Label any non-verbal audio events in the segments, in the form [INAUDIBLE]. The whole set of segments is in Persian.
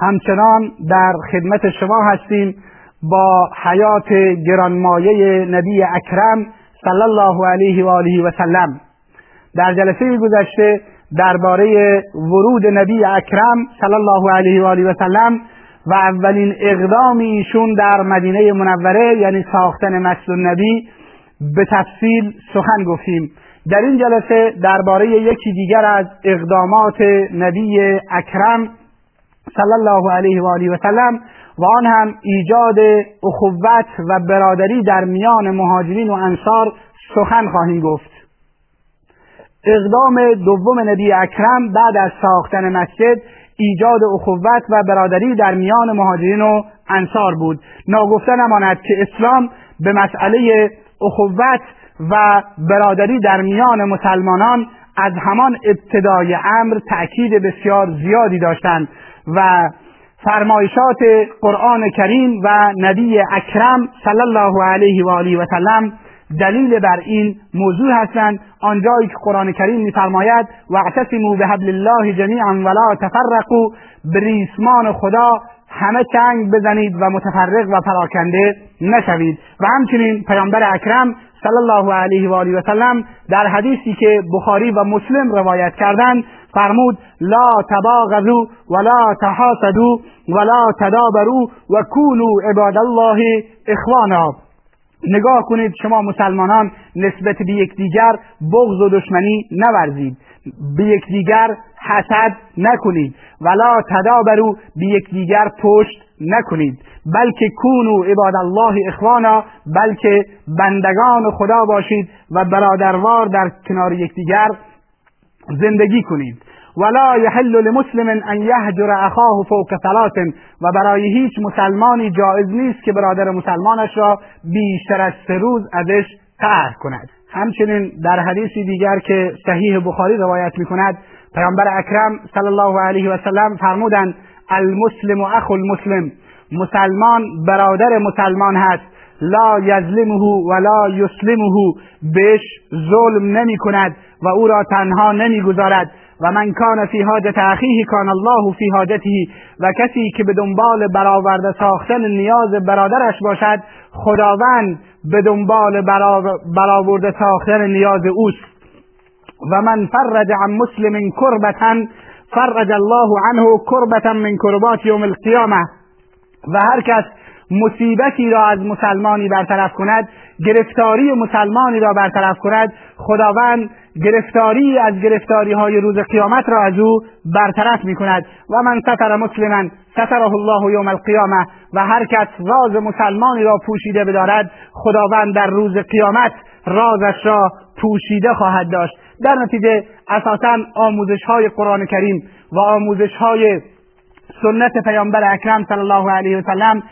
همچنان در خدمت شما هستیم با حیات گرانمایه نبی اکرم صلی الله علیه و آله و سلم. در جلسه گذشته درباره ورود نبی اکرم صلی الله علیه و آله و سلم و اولین اقدام ایشون در مدینه منوره یعنی ساختن مسجد النبی به تفصیل سخن گفتیم. در این جلسه درباره یکی دیگر از اقدامات نبی اکرم صلی الله علیه و آله و سلم و آن هم ایجاد اخوت و برادری در میان مهاجرین و انصار سخن خواهیم گفت. اقدام دوم نبی اکرم بعد از ساختن مسجد ایجاد اخوت و برادری در میان مهاجرین و انصار بود. ناگفته نماند که اسلام به مسئله اخوت و برادری در میان مسلمانان از همان ابتدای امر تأکید بسیار زیادی داشتند. و فرمایشات قرآن کریم و نبی اکرم صلی الله علیه و آله و سلم دلیل بر این موضوع هستند. آنجایی که قرآن کریم میفرماید واعتصموا بحبل الله جمیعا ولا تفرقوا. به ریسمان خدا همه چنگ بزنید و متفرق و پراکنده نشوید. و همچنین پیامبر اکرم صلی الله علیه و آله و سلم در حدیثی که بخاری و مسلم روایت کردند فرمود لا تباغضوا ولا تحاسدوا ولا تدابروا و کونوا عباد الله اخوانا. نگاه کنید شما مسلمانان نسبت به یکدیگر بغض و دشمنی نورزید. به یکدیگر حسد نکنید. ولا تدابرو به یکدیگر پشت نکنید. بلکه کونو عباد الله اخوانا بلکه بندگان خدا باشید و برادروار در کنار یکدیگر زندگی کنید. ولا یحل لمسلم ان یهجر اخاه فوق ثلاث و برای هیچ مسلمانی جایز نیست که برادر مسلمانش را بیشتر از سه روز ازش قهر کند. همچنین در حدیثی دیگر که صحیح بخاری روایت می کند پیامبر اکرم صلی الله علیه و سلم فرمودند المسلم و اخو المسلم مسلمان برادر مسلمان هست. لا یظلمه ولا یسلمه بهش ظلم نمی کند و او را تنها نمی‌گذارد و من کان فی حاجت اخیه کان الله فی حاجته. و کسی که به دنبال برآورده ساختن نیاز برادرش باشد خداوند به دنبال برآورده ساختن نیاز اوست. و من فرج عن مسلم کربتا فرج الله عنه کربتا من کربات یوم القیامه و هر کس مصیبتی را از مسلمانی برطرف کند گرفتاری مسلمانی را برطرف کند خداوند گرفتاری از گرفتاری های روز قیامت را از او برطرف می کند و من ستر مسلما ستره الله یوم القیامه و هر کس راز مسلمانی را پوشیده بدارد خداوند در روز قیامت رازش را پوشیده خواهد داشت. در نتیجه اساسا آموزش های قرآن کریم و آموزش های سنت پیامبر اکرم صلی الله علیه و سلم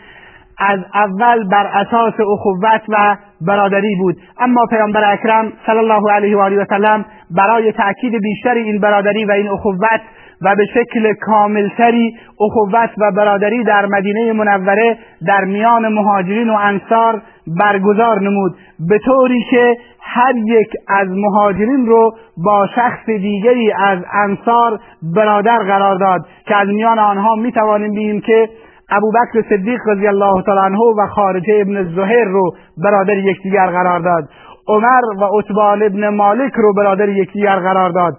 از اول بر اساس اخوت و برادری بود. اما پیامبر اکرم صلی الله علیه و آله و سلم برای تاکید بیشتر این برادری و این اخوت و به شکل کاملتری اخوت و برادری در مدینه منوره در میان مهاجرین و انصار برگزار نمود. به طوری که هر یک از مهاجرین رو با شخص دیگری از انصار برادر قرار داد که از میان آنها می توانیم بگیم که ابوبکر صدیق رضی الله تعالی عنه و خارجه ابن زهیر رو برادر یکدیگر قرار داد. عمر و عتبان ابن مالک رو برادر یکدیگر قرار داد.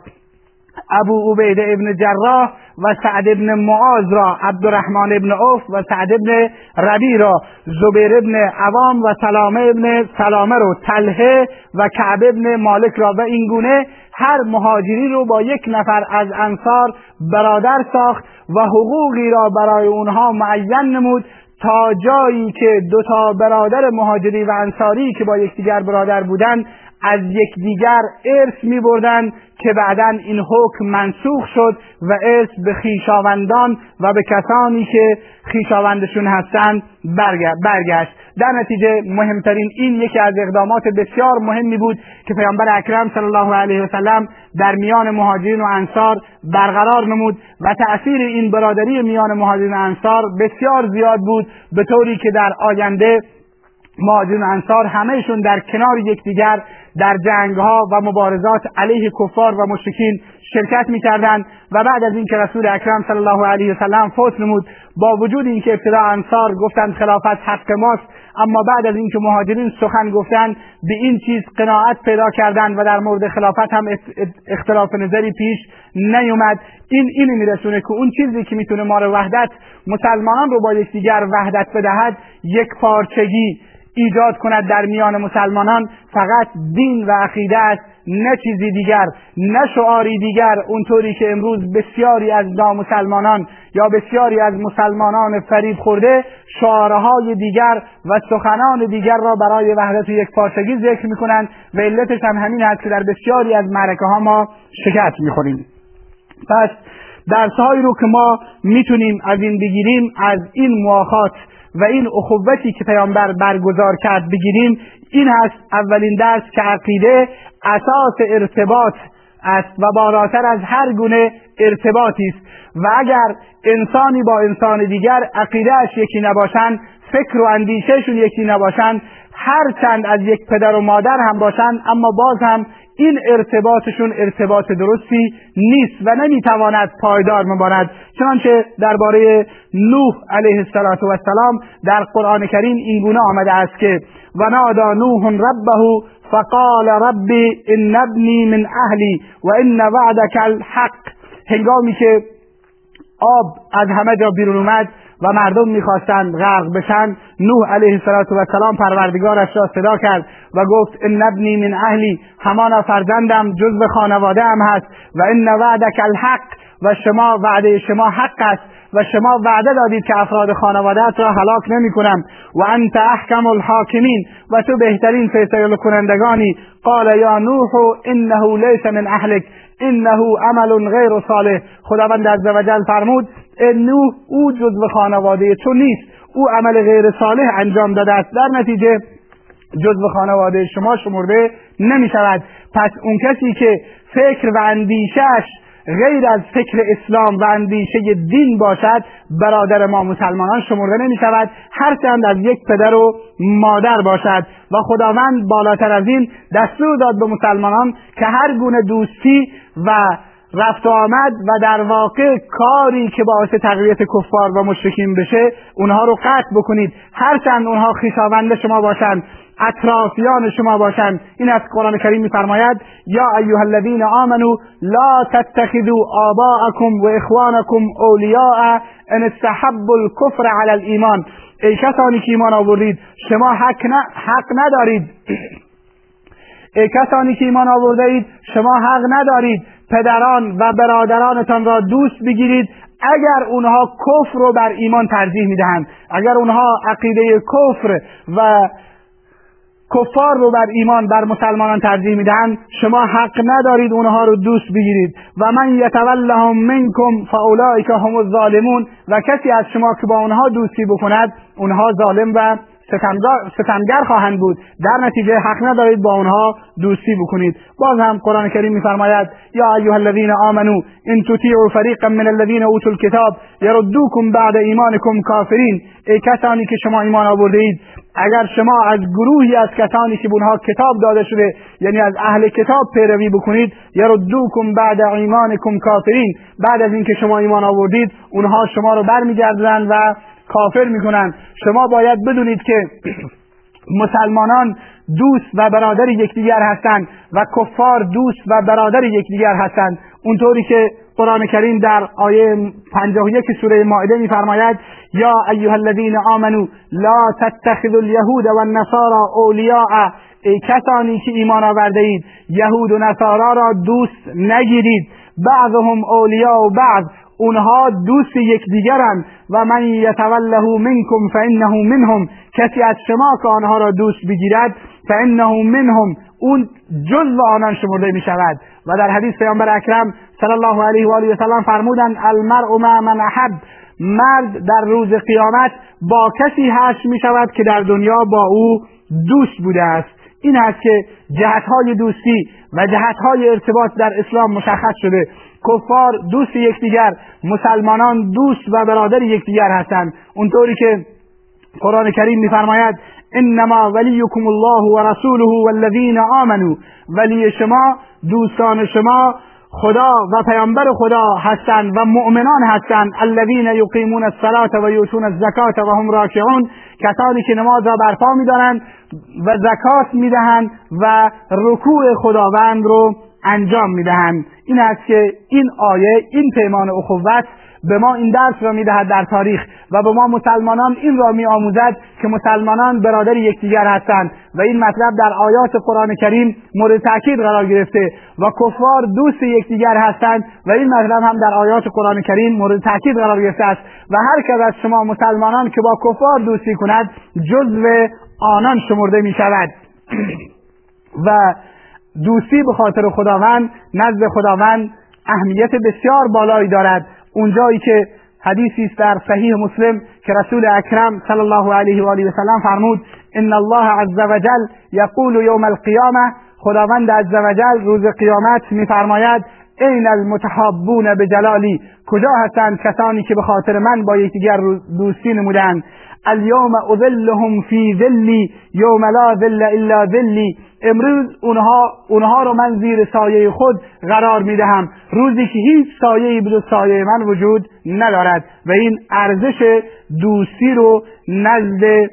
ابو عبید ابن جراح و سعد ابن معاذ را عبدالرحمن ابن عوف و سعد ابن ربی را زبیر ابن عوام و سلامه ابن سلامه رو تلهه و کعب ابن مالک را و این گونه هر مهاجری رو با یک نفر از انصار برادر ساخت و حقوقی را برای اونها معین نمود تا جایی که دو تا برادر مهاجری و انصاری که با یکدیگر برادر بودند از یکدیگر ارث می که بعدا این حکم منسوخ شد و ارث به خیشاوندان و به کسانی که خیشاوندشون هستند برگشت. در نتیجه مهمترین این یکی از اقدامات بسیار مهمی بود که پیامبر اکرم صلی الله علیه وسلم در میان مهاجرین و انصار برقرار نمود و تأثیر این برادری میان مهاجرین و انصار بسیار زیاد بود به طوری که در آینده مهاجرین انصار همهشون در کنار یکدیگر در جنگ ها و مبارزات علیه کفار و مشرکین شرکت می‌کردند و بعد از اینکه رسول اکرم صلی الله علیه وسلم فوت نمود با وجود اینکه ابتدا انصار گفتند خلافت حق ماست اما بعد از اینکه مهاجرین سخن گفتند به این چیز قناعت پیدا کردند و در مورد خلافت هم اختلاف نظری پیش نیومد. این اینی میرسونه که اون چیزی که می‌تونه ما رو وحدت مسلمانان رو با یکدیگر وحدت بدهد یک پارچگی. ایجاد کند در میان مسلمانان فقط دین و عقیده است نه چیزی دیگر نه شعاری دیگر. اونطوری که امروز بسیاری از نامسلمانان یا بسیاری از مسلمانان فریب خورده شعارهای دیگر و سخنان دیگر را برای وحدت و یک پارچگی ذکر می‌کنند و علتش هم همین است که در بسیاری از معرکه ها ما شکست می‌خوریم. پس درسهایی رو که ما می‌تونیم از این بگیریم از این مواخات و این اخوتی که پیامبر برگزار کرد بگیریم این هست اولین درس که عقیده اساس ارتباط است و بالاتر از هر گونه ارتباطی است. و اگر انسانی با انسان دیگر عقیدهش یکی نباشند فکر و اندیشهشون یکی نباشند هرچند از یک پدر و مادر هم باشند اما باز هم این ارتباطشون ارتباط درستی نیست و نمی‌تواند پایدار بماند چنانچه درباره نوح علیه السلام در قرآن کریم اینگونه آمده است که و نادا نوح ربه فقال ربی ان ابنی من اهلی و ان وعدك الحق هنگامی که آب از همه جا بیرون اومد و مردم می‌خواستند غرق بشن. نوح علیه السلام پروردگارش را صدا کرد و گفت ان ابنی من اهلی همانا فرزندم جزو خانواده هم هست و ان وعدک الحق و شما وعده شما حق است و شما وعده دادید که افراد خانوادهت را هلاک نمی کنم و انت احکم الحاکمین و تو بهترین فیصله کنندگانی. قال یا نوح انه لیس من اهلک. انه عمل غیر صالح. خداوند عزوجل فرمود نوح او جزو خانواده تو نیست. او عمل غیر صالح انجام داده است. در نتیجه جزو خانواده شما شمرده نمی شود پس اون کسی که فکر و اندیشش غیر از فکر اسلام و اندیشه دین باشد برادر ما مسلمانان شمرده نمی شود هرچند از یک پدر و مادر باشد و خداوند بالاتر از این دستور داد به مسلمانان که هر گونه دوستی و رفت آمد و در واقع کاری که باعث تقویت کفار و مشرکین بشه اونها رو قطع بکنید. هرچند اونها خویشاوند شما باشند اطرافیان شما باشند. این از قرآن کریم میفرماید یا ایها الذین آمنوا لا تتخذوا آباءکم و اخوانکم اولیاء ان استحبوا الكفر علی الایمان. ای کسانی که ایمان آوردید شما حق, حق ندارید. ای کسانی که ایمان آورده اید شما حق ندارید. پدران و برادرانتان را دوست بگیرید. اگر اونها کفر رو بر ایمان ترجیح می‌دهند اگر اونها عقیده کفر و کفار رو بر ایمان بر مسلمانان ترجیح می‌دهند. شما حق ندارید اونها رو دوست بگیرید. و من یتولهم منکم فاولئک هم الظالمون. و کسی از شما که با اونها دوستی بکند اونها ظالم و ستمگر خواهند بود. در نتیجه حق ندارید با اونها دوستی بکنید. باز هم قرآن کریم میفرماید یا ایها الذین آمنو ان تطیعوا فریقا من الذین اوتوا الکتاب یردوکم بعد ایمانکم کافرین. ای کسانی که شما ایمان آورده اید اگر شما از گروهی از کسانی که به اونها کتاب داده شده یعنی از اهل کتاب پیروی بکنید یردوکم بعد ایمانکم کافرین. بعد از اینکه شما ایمان آوردید اونها شما رو برمیگردند و کافر می‌کنن. شما باید بدونید که [CLEARS THROAT] مسلمانان دوست و برادر یکدیگر هستند و کفار دوست و برادر یکدیگر هستند. اونطوری که قرآن کریم در آیه 51 سوره مائده میفرماید یا ایها الذین آمنو لا تتخذوا اليهود والنصارى اولیاء. ای کسانی که ایمان آورده اید یهود و نصارا را دوست نگیرید. بعضهم اولیاء و بعض. اونها دوست یکدیگرند و من یتوله منکم فانه منهم. کسی از شما که آنها را دوست بگیرد فانه منهم. اون جزء آنان شمرده می شود و در حدیث پیامبر اکرم صلی الله علیه و آله و سلم فرمودند المرء مع من احب. مرد در روز قیامت با کسی حشر می شود که در دنیا با او دوست بوده است. این است که جهتهای دوستی و جهتهای ارتباط در اسلام مشخص شده. کفار دوست یکدیگر مسلمانان دوست و برادر یکدیگر هستند. اونطوری که قرآن کریم میفرماید انما ولیکم الله و رسوله والذین آمنوا. ولی شما دوستان شما خدا و پیامبر خدا هستند و مؤمنان هستند. الذین یقیمون الصلاة و یؤتون الزکات و هم راکعون. کسانی که نماز را برپا میدارند و زکات می‌دهند و رکوع خداوند رو انجام می‌دهند. این است که این آیه این پیمان اخوت به ما این درس را می‌دهد در تاریخ و به ما مسلمانان این را میآموزد که مسلمانان برادر یکدیگر هستند و این مطلب در آیات قرآن کریم مورد تاکید قرار گرفته و کفار دوست یکدیگر هستند و این مطلب هم در آیات قرآن کریم مورد تاکید قرار گرفته است و هر کس از شما مسلمانان که با کفار دوستی کند جزو آنان شمرده می شود [COUGHS] و دوستی به خاطر خداوند نزد خداوند اهمیت بسیار بالایی دارد اونجایی که حدیثی است در صحیح مسلم که رسول اکرم صلی الله علیه و آله و سلم فرمود ان الله عز وجل یقول یوم القیامه خداوند عز وجل روز قیامت میفرماید این المتحابون به جلالی کجا هستند کسانی که به خاطر من با یکدیگر دوستی نمودند؟ الیوم اذلهم فی ذلی یوم لا ذل الا ذلی امروز اونها اونها رو من زیر سایه خود قرار می‌دهم. روزی که هیچ سایه به سایه من وجود ندارد و این ارزش دوستی رو نزد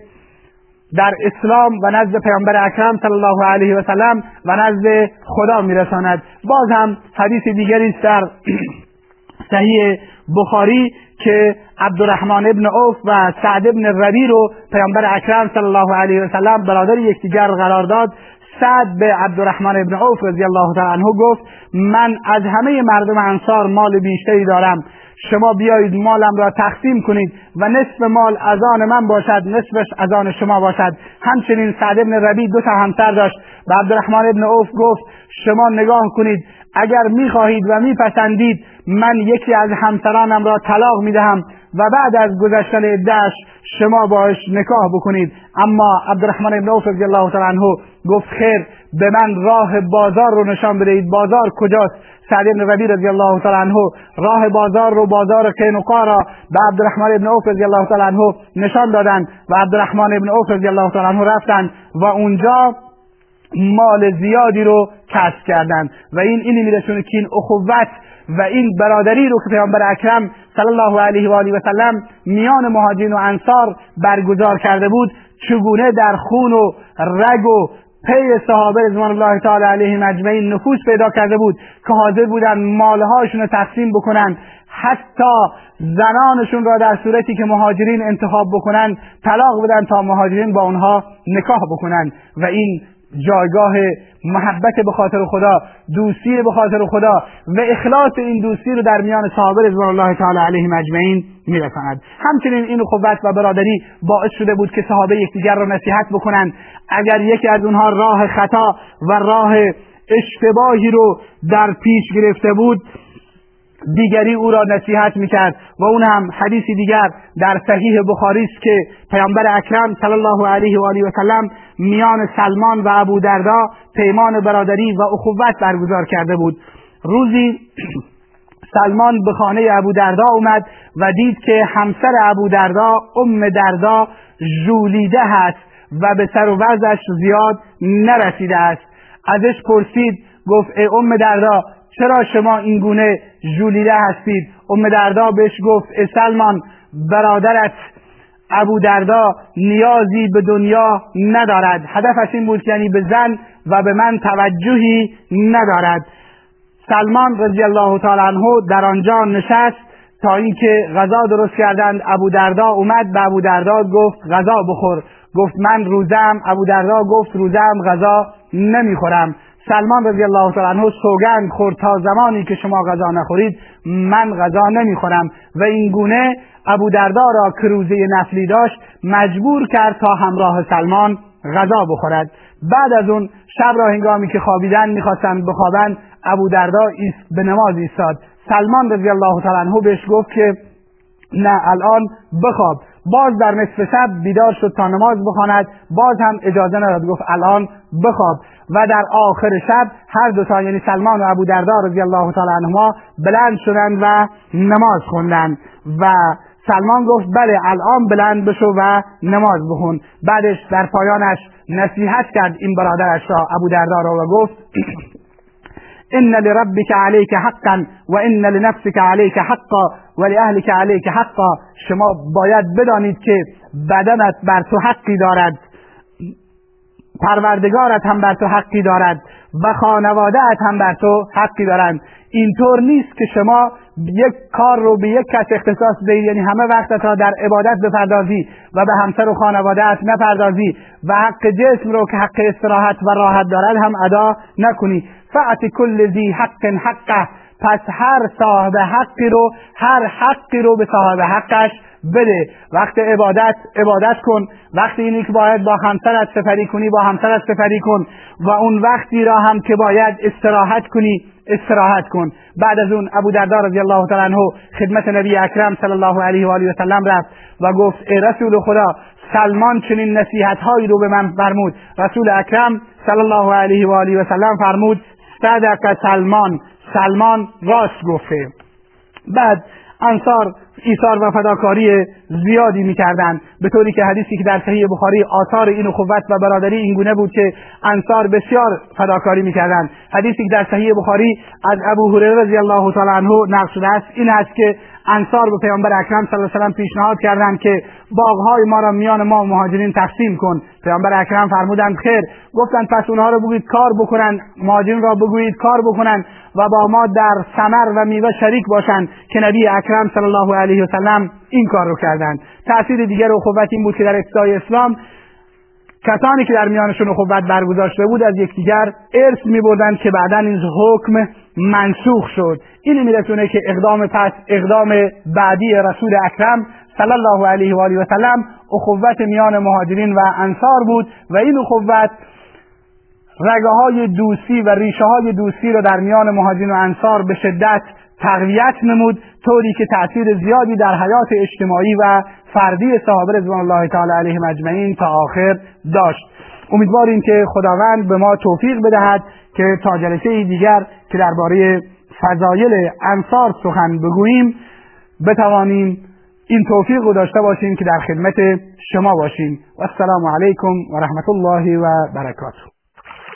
در اسلام و نزد پیامبر اکرم صلی الله علیه و سلم و نزد خدا میرساند. باز هم حدیث دیگری است در [CLEARS THROAT] صحیح بخاری که عبدالرحمن ابن عوف و سعد ابن ربی رو پیامبر اکرم صلی الله علیه و سلم برادر یکدیگر قرار داد. سعد به عبدالرحمن ابن عوف رضی الله تعالی عنه گفت من از همه مردم انصار مال بیشتری دارم. شما بیایید مالم را تقسیم کنید و نصف مال از آن من باشد نصفش از آن شما باشد. همچنین سعد ابن ربی دو تا همسر داشت. و عبدالرحمن ابن عوف گفت شما نگاه کنید اگر می‌خواهید و میپسندید من یکی از همسرانم را طلاق می‌دهم. و بعد از گذشتن عدهاش شما باش نکاح بکنید. اما عبدالرحمن ابن عوف رضی الله تعالی عنه گفت خیر به من راه بازار رو نشان بدهید. بازار کجاست؟ سعد بن ربی رضی الله تعالی عنه راه بازار رو بازار قینقا را به عبدالرحمن ابن عوف رضی الله تعالی عنه نشان دادند و عبدالرحمن ابن عوف رضی الله تعالی عنه رفتند و اونجا مال زیادی رو کسب کردند و این اینی میرسونه که این اخوت و این برادری رو که پیامبر اکرم صلی الله علیه و آله و سلم میان مهاجرین و انصار برگزار کرده بود چگونه در خون و رگ و پی صحابه رضوان الله تعالی علیهم اجمعین نفوذ پیدا کرده بود که حاضر بودن مالهاشون رو تقسیم بکنن حتی زنانشون را در صورتی که مهاجرین انتخاب بکنن طلاق بدن تا مهاجرین با اونها نکاح بکنن. و این جایگاه محبت به خاطر خدا دوستی به خاطر خدا و اخلاص این دوستی رو در میان صحابه رضوان الله تعالی علیهم اجمعین میرساند. همچنین این قوت و برادری باعث شده بود که صحابه یکدیگر را نصیحت بکنند. اگر یکی از اونها راه خطا و راه اشتباهی رو در پیش گرفته بود دیگری او را نصیحت می‌کرد و اون هم حدیثی دیگر در صحیح بخاری است که پیامبر اکرم صلی الله علیه و آله و سلم میان سلمان و ابو دردا پیمان برادری و اخوت برگزار کرده بود. روزی [CLEARS THROAT] سلمان به خانه ابو دردا اومد و دید که همسر ابو دردا ام دردا ژولیده هست و به سر و وضعش زیاد نرسیده است. ازش پرسید گفت ای ام دردا چرا شما این گونه ژولیده هستید؟ ام دردا بهش گفت سلمان برادرت ابو دردا نیازی به دنیا ندارد. هدفش این بود یعنی به زن و به من توجهی ندارد. سلمان رضی الله تعالی عنه در آنجا نشست تا اینکه غذا درست کردند. ابو دردا اومد به ابو دردا گفت غذا بخور. گفت من روزم ابو دردا گفت روزم غذا نمی‌خورم. سلمان رضی الله تعالی عنه سوگند خورد تا زمانی که شما غذا نخورید من غذا نمی‌خورم. و این گونه ابو دردا را که روزه نفلی داشت مجبور کرد تا همراه سلمان غذا بخورد. بعد از اون شب را هنگامی که خوابیدن می‌خواستند بخوابند ابو دردا به نماز ایستاد. سلمان رضی الله تعالی عنه بهش گفت که نه الان بخواب. باز در نصف شب بیدار شد تا نماز بخواند. باز هم اجازه نداد گفت الان بخواب. و در آخر شب هر دو تا یعنی سلمان و ابو دردا رضی الله تعالی عنهما بلند شدند و نماز خوندند. و سلمان گفت بله الان بلند بشو و نماز بخون. بعدش در پایانش نصیحت کرد این برادرش را ابو دردا را و گفت [CLEARS THROAT] ان لربك عليك حقا و ان لنفسك عليك حقا و لأهلك عليك حقا شما باید بدانید که بدنت بر تو حقی دارد. پروردگارت هم بر تو حقی دارد و خانوادهت هم بر تو حقی دارند. اینطور نیست که شما یک کار رو به یک کس اختصاص دهید یعنی همه وقتت را در عبادت بپردازی و به همسر و خانوادهت نپردازی و حق جسم رو که حق استراحت و راحت دارد هم ادا نکنی. فعت کل ذی حق حقه. پس هر صاحب حقی رو هر حقی رو به صاحب حقش بده. وقت عبادت عبادت کن. وقتی اینی که باید با همسرت سفری کنی با همسرت سفری کن. و اون وقتی را هم که باید استراحت کنی استراحت کن. بعد از اون ابو دردا رضی الله تعالی عنه خدمت نبی اکرم صلی الله علیه و آله و سلم رفت و گفت ای رسول خدا سلمان چنین نصیحت هایی رو به من فرمود. رسول اکرم صلی الله علیه و آله و سلم فرمود صدق سلمان. سلمان راست گفته. بعد انصار ایثار و فداکاری زیادی می‌کردند به طوری که حدیثی که در صحیح بخاری آثار این اخوت و برادری این گونه بود که انصار بسیار فداکاری می‌کردند. حدیثی که در صحیح بخاری از ابو هریره رضی الله تعالی عنه نقل شده است این است که انصار به پیامبر اکرم صلی الله علیه و پیشنهاد کردند که باغهای ما را میان ما مهاجرین تقسیم کن. پیامبر اکرم فرمودند خیر. گفتند پس اونها را بگویید کار بکنند مهاجرین را بگویید کار بکنند و با ما در ثمر و میوه شریک باشند که نبی اکرم صلی الله علیه و سلم این کار رو کردند. تاثیر دیگر اخوت این بود که در ابتدای اسلام کسانی که در میانشون اخوت برگذاشته بود از یکدیگر ارث میبردند که بعدا این حکم منسوخ شد. این میرسونه که اقدام پس اقدام بعدی رسول اکرم صلی الله علیه و آله و سلم اخوت میان مهاجرین و انصار بود و این اخوت رگه های دوستی و ریشه های دوستی را در میان مهاجرین و انصار به شدت تقویت نمود طوری که تأثیر زیادی در حیات اجتماعی و فردی صحابه رضوان الله تعالی علیهم اجمعین تا آخر داشت. امیدواریم که خداوند به ما توفیق بدهد که تا جلسه دیگر که درباره فضایل انصار سخن بگوییم بتوانیم این توفیق رو داشته باشیم که در خدمت شما باشیم. و السلام علیکم و رحمت الله و برکاته